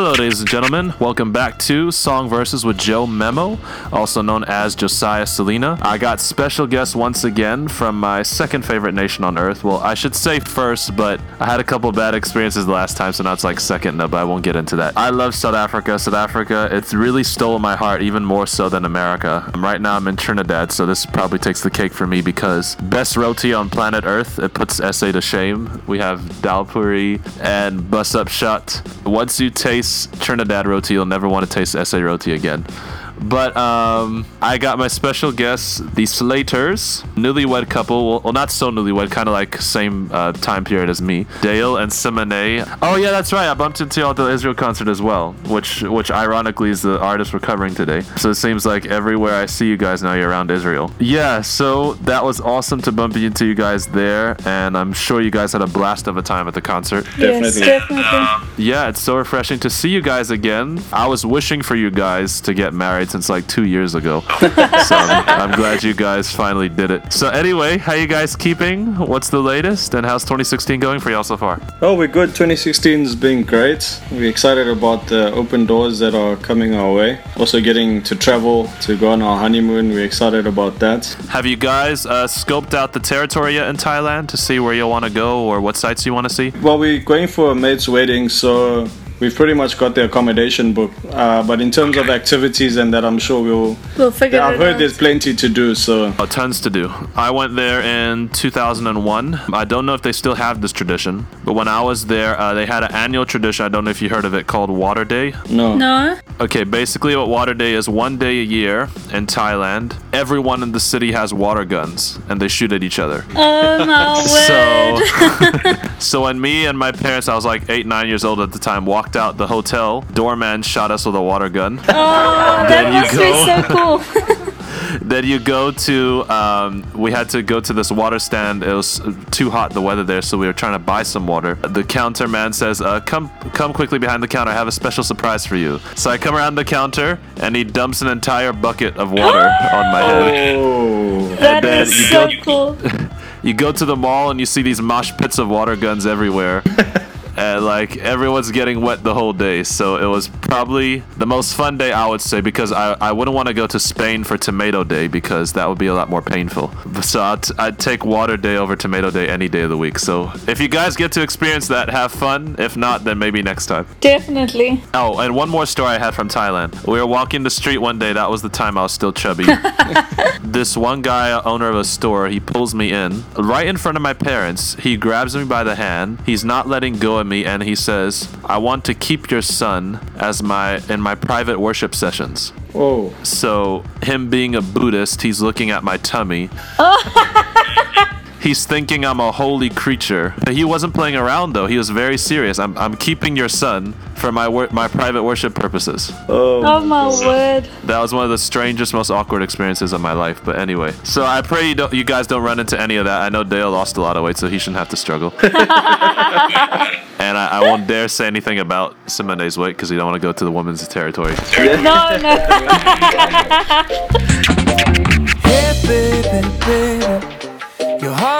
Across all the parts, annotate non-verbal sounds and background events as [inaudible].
Hello, ladies and gentlemen. Welcome back to Song Verses with Joe Memo, also known as Josiah Salina. I got special guests once again from my second favorite nation on earth. Well, I should say first, but I had a couple bad experiences the last time, so now it's like second, no, but I won't get into that. I love South Africa. South Africa, it's really stolen my heart, even more so than America. Right now, I'm in Trinidad, so this probably takes the cake for me because best roti on planet Earth. It puts SA to shame. We have Dalpuri and Bus Up Shut. Once you taste Trinidad roti, you'll never want to taste SA roti again. But um, I got my special guests, the Slaters, newlywed couple. Well, well not so newlywed, kind of like same uh, time period as me. Dale and Simone. Oh yeah, that's right. I bumped into y'all at the Israel concert as well, which which ironically is the artist we're covering today. So it seems like everywhere I see you guys now, you're around Israel. Yeah, so that was awesome to bump into you guys there, and I'm sure you guys had a blast of a time at the concert. Yes, Definitely. definitely. Yeah, it's so refreshing to see you guys again. I was wishing for you guys to get married since like two years ago. so I'm, I'm glad you guys finally did it. So anyway, how you guys keeping? What's the latest? And how's 2016 going for y'all so far? Oh, we're good. 2016 has been great. We're excited about the open doors that are coming our way. Also, getting to travel to go on our honeymoon. We're excited about that. Have you guys uh, scoped out the territory yet in Thailand to see where you want to go or what sites you want to see? Well, we're going for a mate's wedding, so we've pretty much got the accommodation booked. Uh, but in terms of activities and that, I'm sure we'll. We'll figure I've heard out. there's plenty to do, so. Oh, tons to do. I went there in 2001. I don't know if they still have this tradition, but when I was there, uh, they had an annual tradition. I don't know if you heard of it called Water Day. No. No? Okay, basically, what Water Day is one day a year in Thailand, everyone in the city has water guns and they shoot at each other. Oh my [laughs] word. So, [laughs] so when me and my parents, I was like eight, nine years old at the time, walked out the hotel, doorman shot us with a water gun. Oh, that you must go. be so cool. [laughs] then you go to, um, we had to go to this water stand. It was too hot, the weather there, so we were trying to buy some water. The counter man says, uh, "Come, come quickly behind the counter. I have a special surprise for you." So I come around the counter, and he dumps an entire bucket of water [gasps] on my head. Oh. That then is you so go- cool. [laughs] You go to the mall and you see these mosh pits of water guns everywhere. [laughs] And like everyone's getting wet the whole day, so it was probably the most fun day I would say because I, I wouldn't want to go to Spain for Tomato Day because that would be a lot more painful. So I'd, I'd take Water Day over Tomato Day any day of the week. So if you guys get to experience that, have fun. If not, then maybe next time. Definitely. Oh, and one more story I had from Thailand. We were walking the street one day. That was the time I was still chubby. [laughs] this one guy, owner of a store, he pulls me in right in front of my parents. He grabs me by the hand. He's not letting go of me, and he says, "I want to keep your son as my in my private worship sessions." Whoa. So him being a Buddhist, he's looking at my tummy. [laughs] He's thinking I'm a holy creature. He wasn't playing around though. He was very serious. I'm, I'm keeping your son for my wor- my private worship purposes. Oh. Oh my word. That was one of the strangest, most awkward experiences of my life. But anyway, so I pray you, don't, you guys don't run into any of that. I know Dale lost a lot of weight, so he shouldn't have to struggle. [laughs] and I, I won't dare say anything about Simone's weight because we don't want to go to the women's territory. No, no. [laughs] Hey, baby, baby.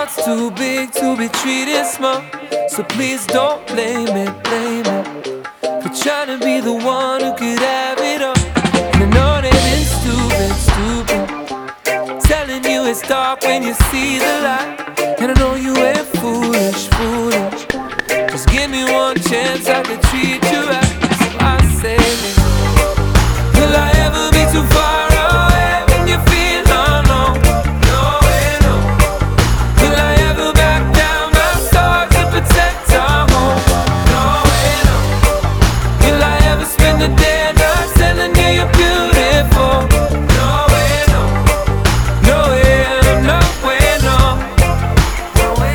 Heart's too big to be treated small. So please don't blame it, blame it. For trying to be the one who could have it all. And I know that it's stupid, stupid. Telling you it's dark when you see the light. And I know you ain't foolish, foolish. Just give me one chance, I can treat telling you you're beautiful? No way, no. No way, no no. Way,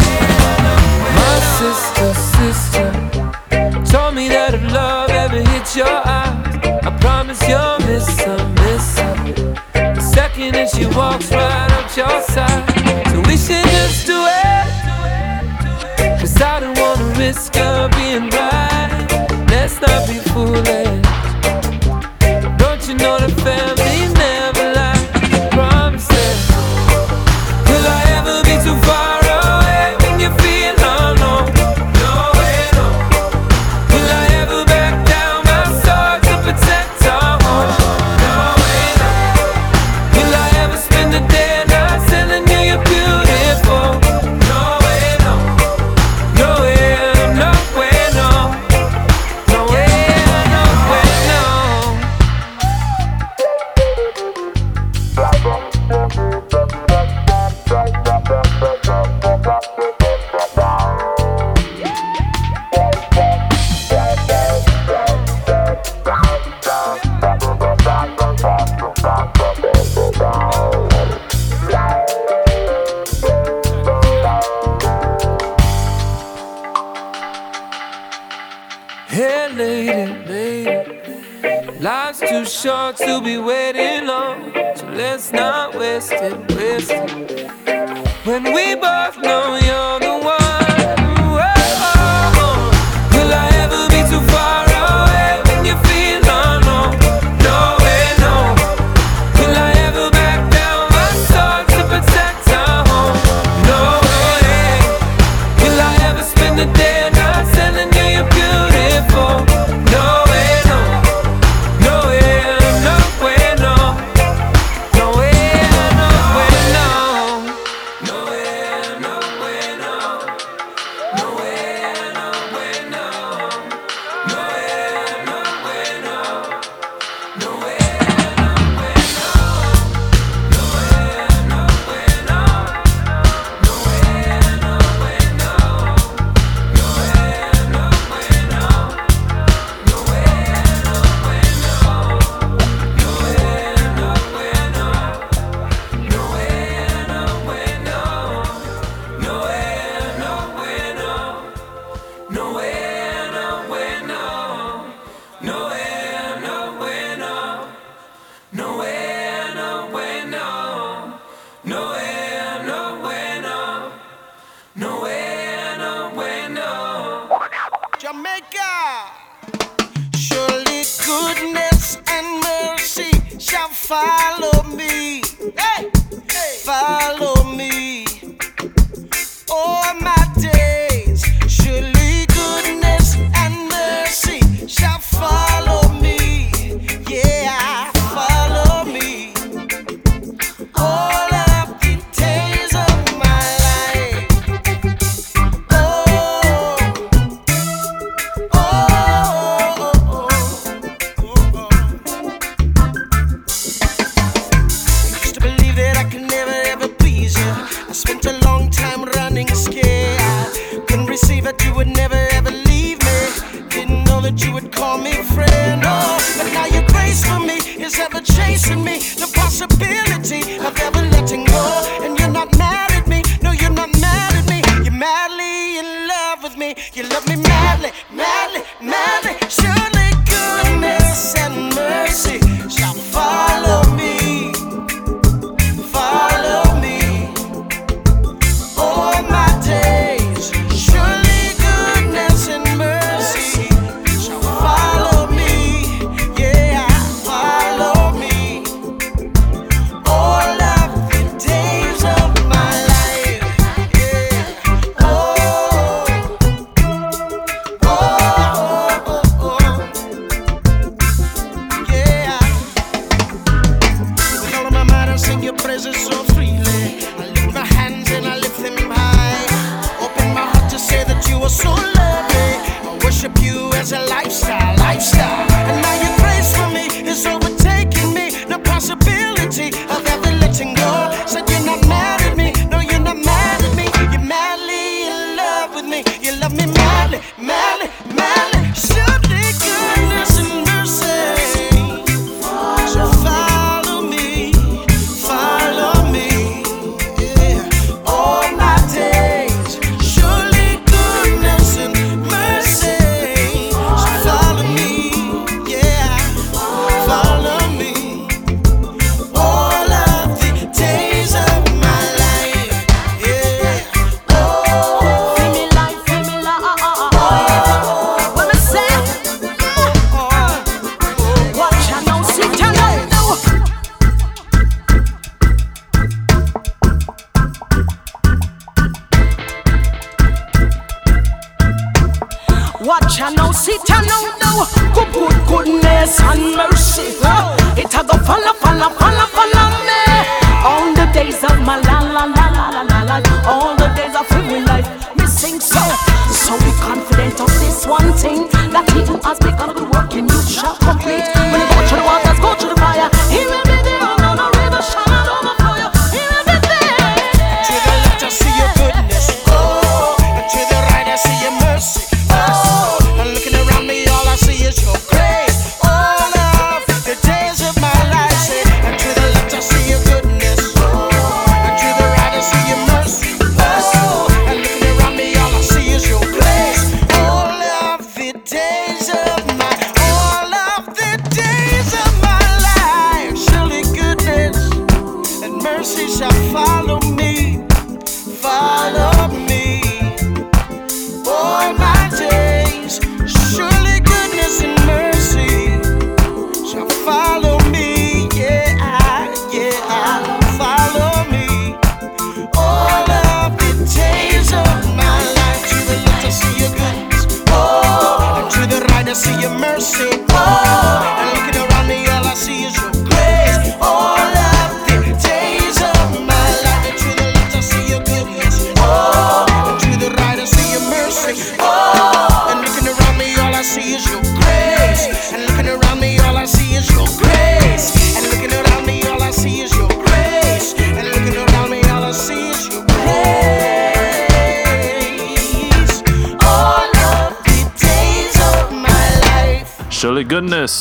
no My sister, sister told me that if love ever your I promise you'll. The second that she walks right up your side. So we should just do it. Cause I don't wanna risk her being right. Let's not be foolish. Follow me. Hey, follow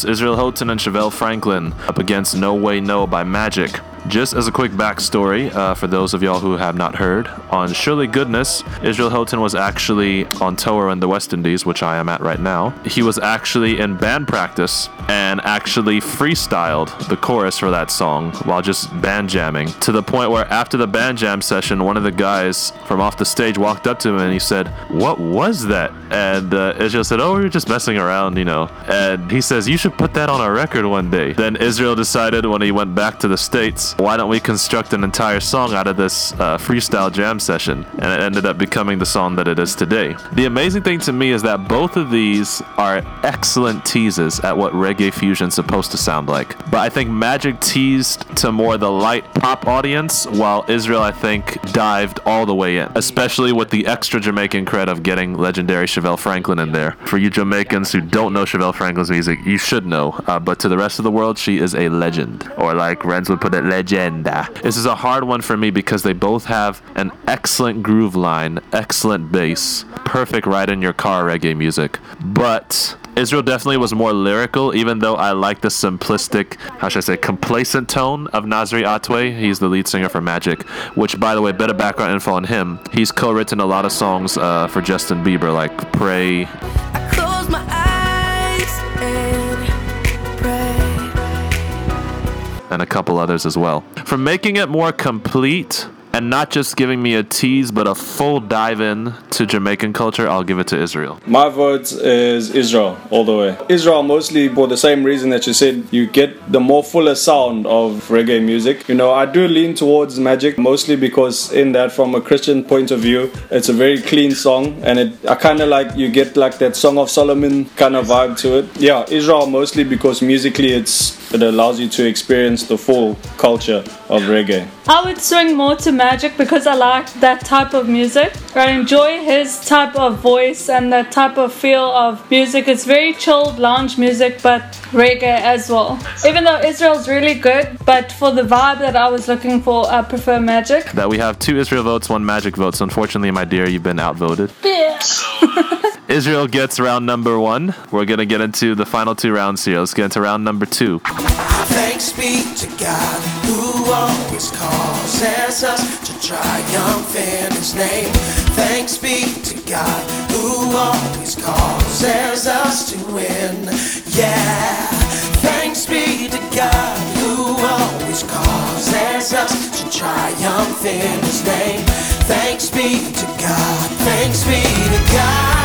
Israel Houghton and Chevelle Franklin up against No Way No by Magic. Just as a quick backstory, uh, for those of y'all who have not heard, on Surely Goodness, Israel Houghton was actually on tour in the West Indies, which I am at right now. He was actually in band practice and actually freestyled the chorus for that song while just band jamming to the point where after the band jam session, one of the guys from off the stage walked up to him and he said, What was that? And uh, Israel said, Oh, we were just messing around, you know. And he says, You should put that on a record one day. Then Israel decided when he went back to the States, why don't we construct an entire song out of this uh, freestyle jam session? And it ended up becoming the song that it is today. The amazing thing to me is that both of these are excellent teases at what reggae fusion's supposed to sound like. But I think Magic teased to more the light pop audience, while Israel, I think, dived all the way in, especially with the extra Jamaican cred of getting legendary Chevelle Franklin in there. For you Jamaicans who don't know Chevelle Franklin's music, you should know. Uh, but to the rest of the world, she is a legend. Or like Renz would put it, legenda. This is a hard one for me because they both have an excellent groove line, excellent bass, perfect ride in your car reggae music. But Israel definitely was more lyrical, even though I like the simplistic, how should I say, complacent tone of Nasri Atweh. He's the lead singer for Magic, which, by the way, of background info on him. He's co written a lot of songs uh, for Justin Bieber, like Pray, and a couple others as well. For making it more complete and not just giving me a tease, but a full dive in to Jamaican culture, I'll give it to Israel. My vote is Israel all the way. Israel mostly for the same reason that you said you get the more fuller sound of reggae music. You know, I do lean towards Magic mostly because in that from a Christian point of view, it's a very clean song and it I kind of like you get like that Song of Solomon kind of vibe to it. Yeah, Israel mostly because musically it's it allows you to experience the full culture of reggae. I would swing more to Magic because I like that type of music. I enjoy his type of voice and that type of feel of music. It's very chilled lounge music, but reggae as well. Even though Israel's really good, but for the vibe that I was looking for, I prefer Magic. That we have two Israel votes, one Magic vote. So unfortunately, my dear, you've been outvoted. Yeah. [laughs] [laughs] Israel gets round number one. We're gonna get into the final two rounds here. Let's get into round number two. Thanks be to God who always causes us to triumph in His name. Thanks be to God who always causes us to win. Yeah. Thanks be to God who always causes us to triumph in His name. Thanks be to God. Thanks be to God.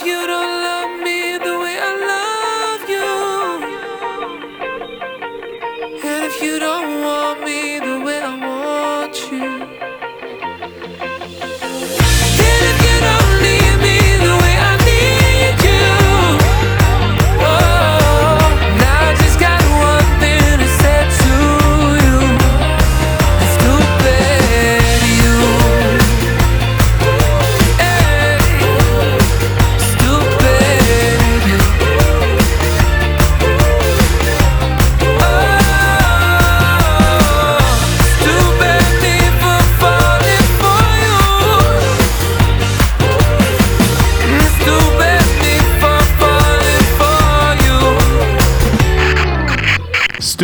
If you don't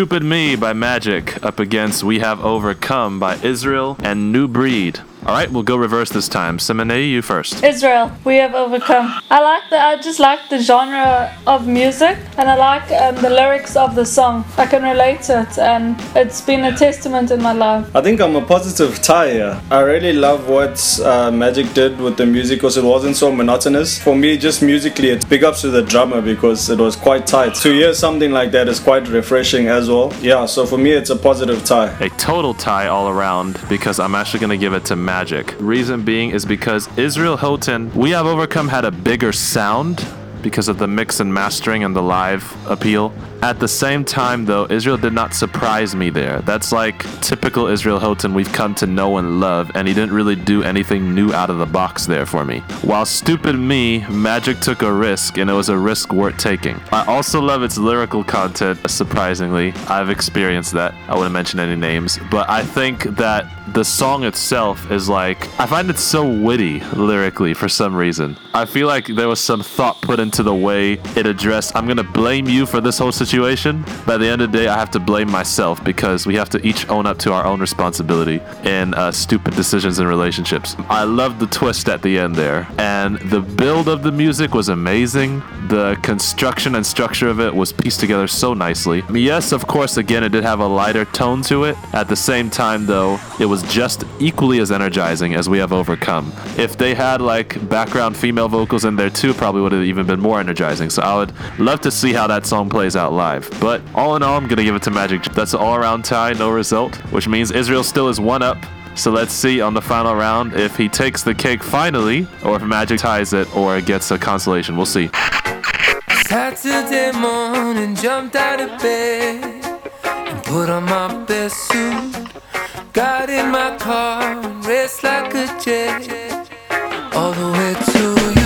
Stupid Me by Magic up against We Have Overcome by Israel and New Breed. All right, we'll go reverse this time. Simone, you first. Israel, we have overcome. I like the. I just like the genre of music, and I like um, the lyrics of the song. I can relate to it, and it's been a testament in my life. I think I'm a positive tie here. I really love what uh, Magic did with the music because it wasn't so monotonous. For me, just musically, it's big ups to the drummer because it was quite tight. To hear something like that is quite refreshing as well. Yeah, so for me, it's a positive tie. A total tie all around because I'm actually going to give it to Magic. Reason being is because Israel Houghton, We Have Overcome had a bigger sound because of the mix and mastering and the live appeal. At the same time, though, Israel did not surprise me there. That's like typical Israel Houghton we've come to know and love, and he didn't really do anything new out of the box there for me. While Stupid Me, Magic took a risk, and it was a risk worth taking. I also love its lyrical content, surprisingly. I've experienced that. I wouldn't mention any names, but I think that the song itself is like, I find it so witty lyrically for some reason. I feel like there was some thought put into the way it addressed, I'm gonna blame you for this whole situation, By the end of the day, I have to blame myself because we have to each own up to our own responsibility in uh, stupid decisions in relationships. I love the twist at the end there, and the build of the music was amazing. The construction and structure of it was pieced together so nicely. Yes, of course, again, it did have a lighter tone to it. At the same time, though, it was just equally as energizing as we have overcome. If they had like background female vocals in there too, probably would have even been even more energizing. So I would love to see how that song plays out live. But all in all, I'm gonna give it to Magic. That's an all-around tie, no result, which means Israel still is one up. So let's see on the final round if he takes the cake finally, or if Magic ties it or gets a consolation. We'll see. Saturday morning, jumped out of bed and put on my best suit. Got in my car raced like a jet all the way to you.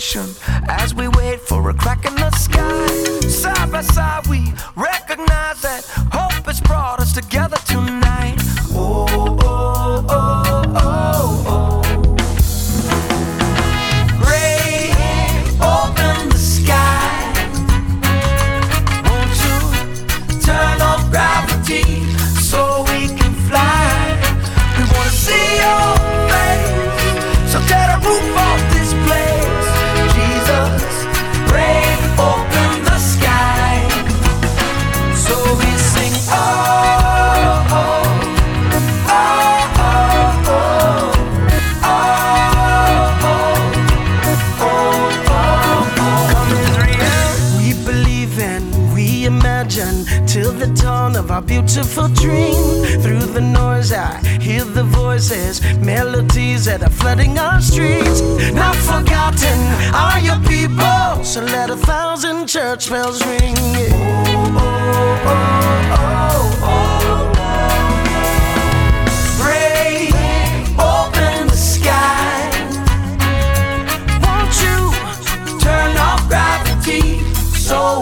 salvation. beautiful dream. Through the noise, I hear the voices, melodies that are flooding our streets. Not forgotten are your people, so let a thousand church bells ring. Oh, oh, oh, oh, oh. Break open the sky. Won't you turn off gravity so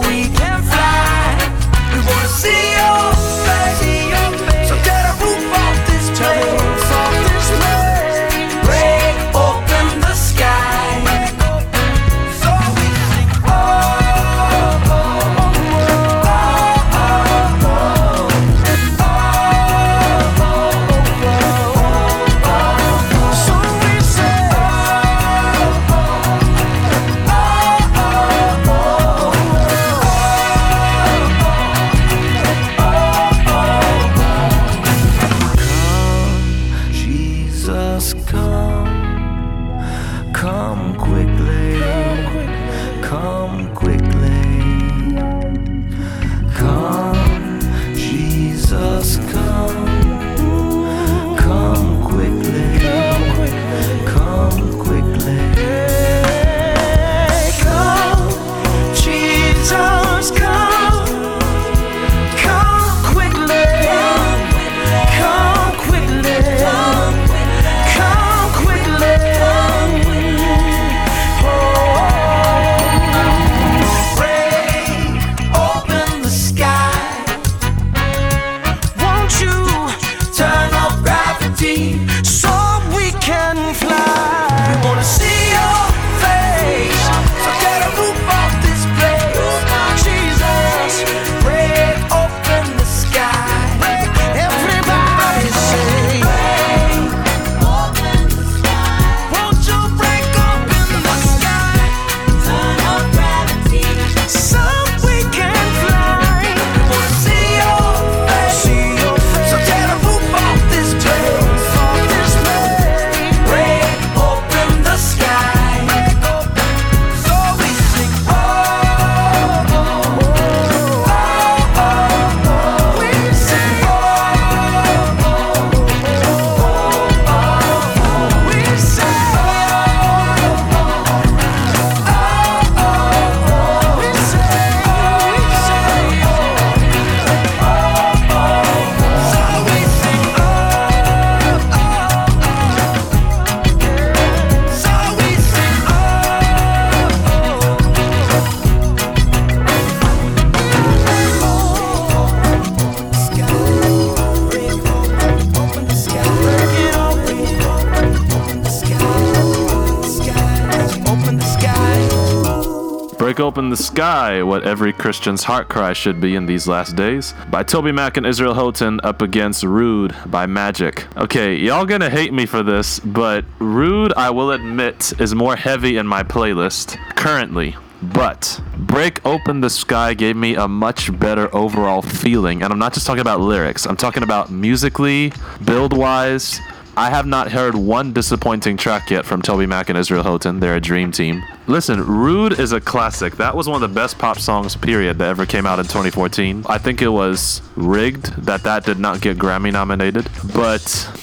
Break Open the Sky, what every Christian's heart cry should be in these last days, by Toby Mac and Israel Houghton up against Rude by Magic. Okay, y'all gonna hate me for this, but Rude, I will admit, is more heavy in my playlist currently. But Break Open the Sky gave me a much better overall feeling. And I'm not just talking about lyrics, I'm talking about musically, build wise. I have not heard one disappointing track yet from Toby Mac and Israel Houghton. They're a dream team. Listen, Rude is a classic. That was one of the best pop songs, period, that ever came out in 2014. I think it was rigged that that did not get Grammy nominated, but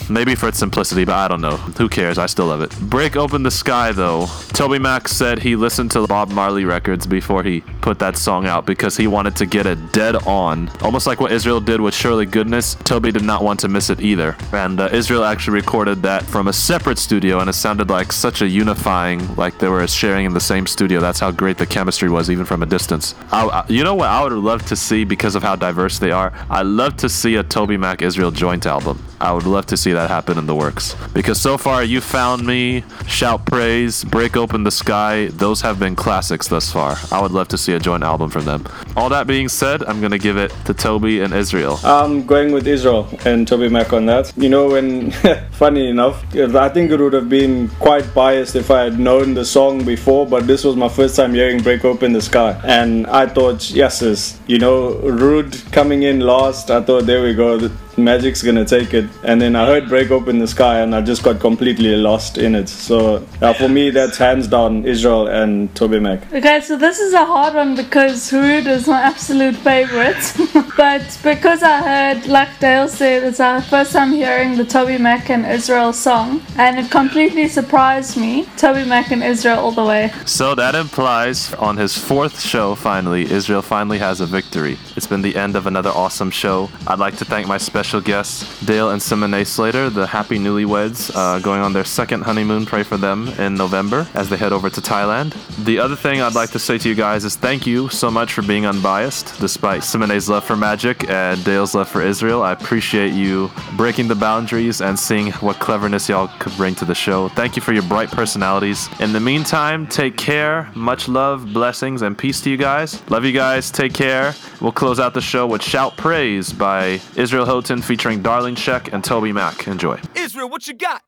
maybe for its simplicity, but I don't know. Who cares? I still love it. Break Open the Sky, though. Toby Mac said he listened to Bob Marley records before he put that song out because he wanted to get it dead on. Almost like what Israel did with Surely Goodness, Toby did not want to miss it either. And uh, Israel actually recorded that from a separate studio, and it sounded like such a unifying, like they were sharing in the same studio. That's how great the chemistry was, even from a distance. I, I- you know what I would love to see because of how diverse they are? I'd love to see a Toby Mac Israel joint album. I would love to see that happen in the works. Because so far, You Found Me, Shout Praise, Break Open the Sky, those have been classics thus far. I would love to see a joint album from them. All that being said, I'm going to give it to Toby and Israel. I'm going with Israel and Toby Mac on that. You know, when [laughs] funny enough, I think it would have been quite biased if I had known the song before, but this was my first time hearing Break Open the Sky. And I thought, yes, you know, Rude coming in last, I thought, there we go. The Magic's gonna take it, and then I heard "Break Open the Sky" and I just got completely lost in it. So uh, for me, that's hands down Israel and Toby Mac. Okay, so this is a hard one because Rude is my absolute favorite. [laughs] but because I heard, like Dale said, it's our first time hearing the Toby Mac and Israel song, and it completely surprised me. Toby Mac and Israel all the way. So that implies on his fourth show, finally, Israel finally has a victory. It's been the end of another awesome show. I'd like to thank my special special guests, Dale and Simone Slater, the happy newlyweds, uh, going on their second honeymoon. Pray for them in November as they head over to Thailand. The other thing I'd like to say to you guys is thank you so much for being unbiased, despite Simone's love for magic and Dale's love for Israel. I appreciate you breaking the boundaries and seeing what cleverness y'all could bring to the show. Thank you for your bright personalities. In the meantime, take care. Much love, blessings, and peace to you guys. Love you guys. Take care. We'll close out the show with Shout Praise by Israel Houghton featuring Darlene Zschech and Toby Mac. Enjoy. Israel, what you got?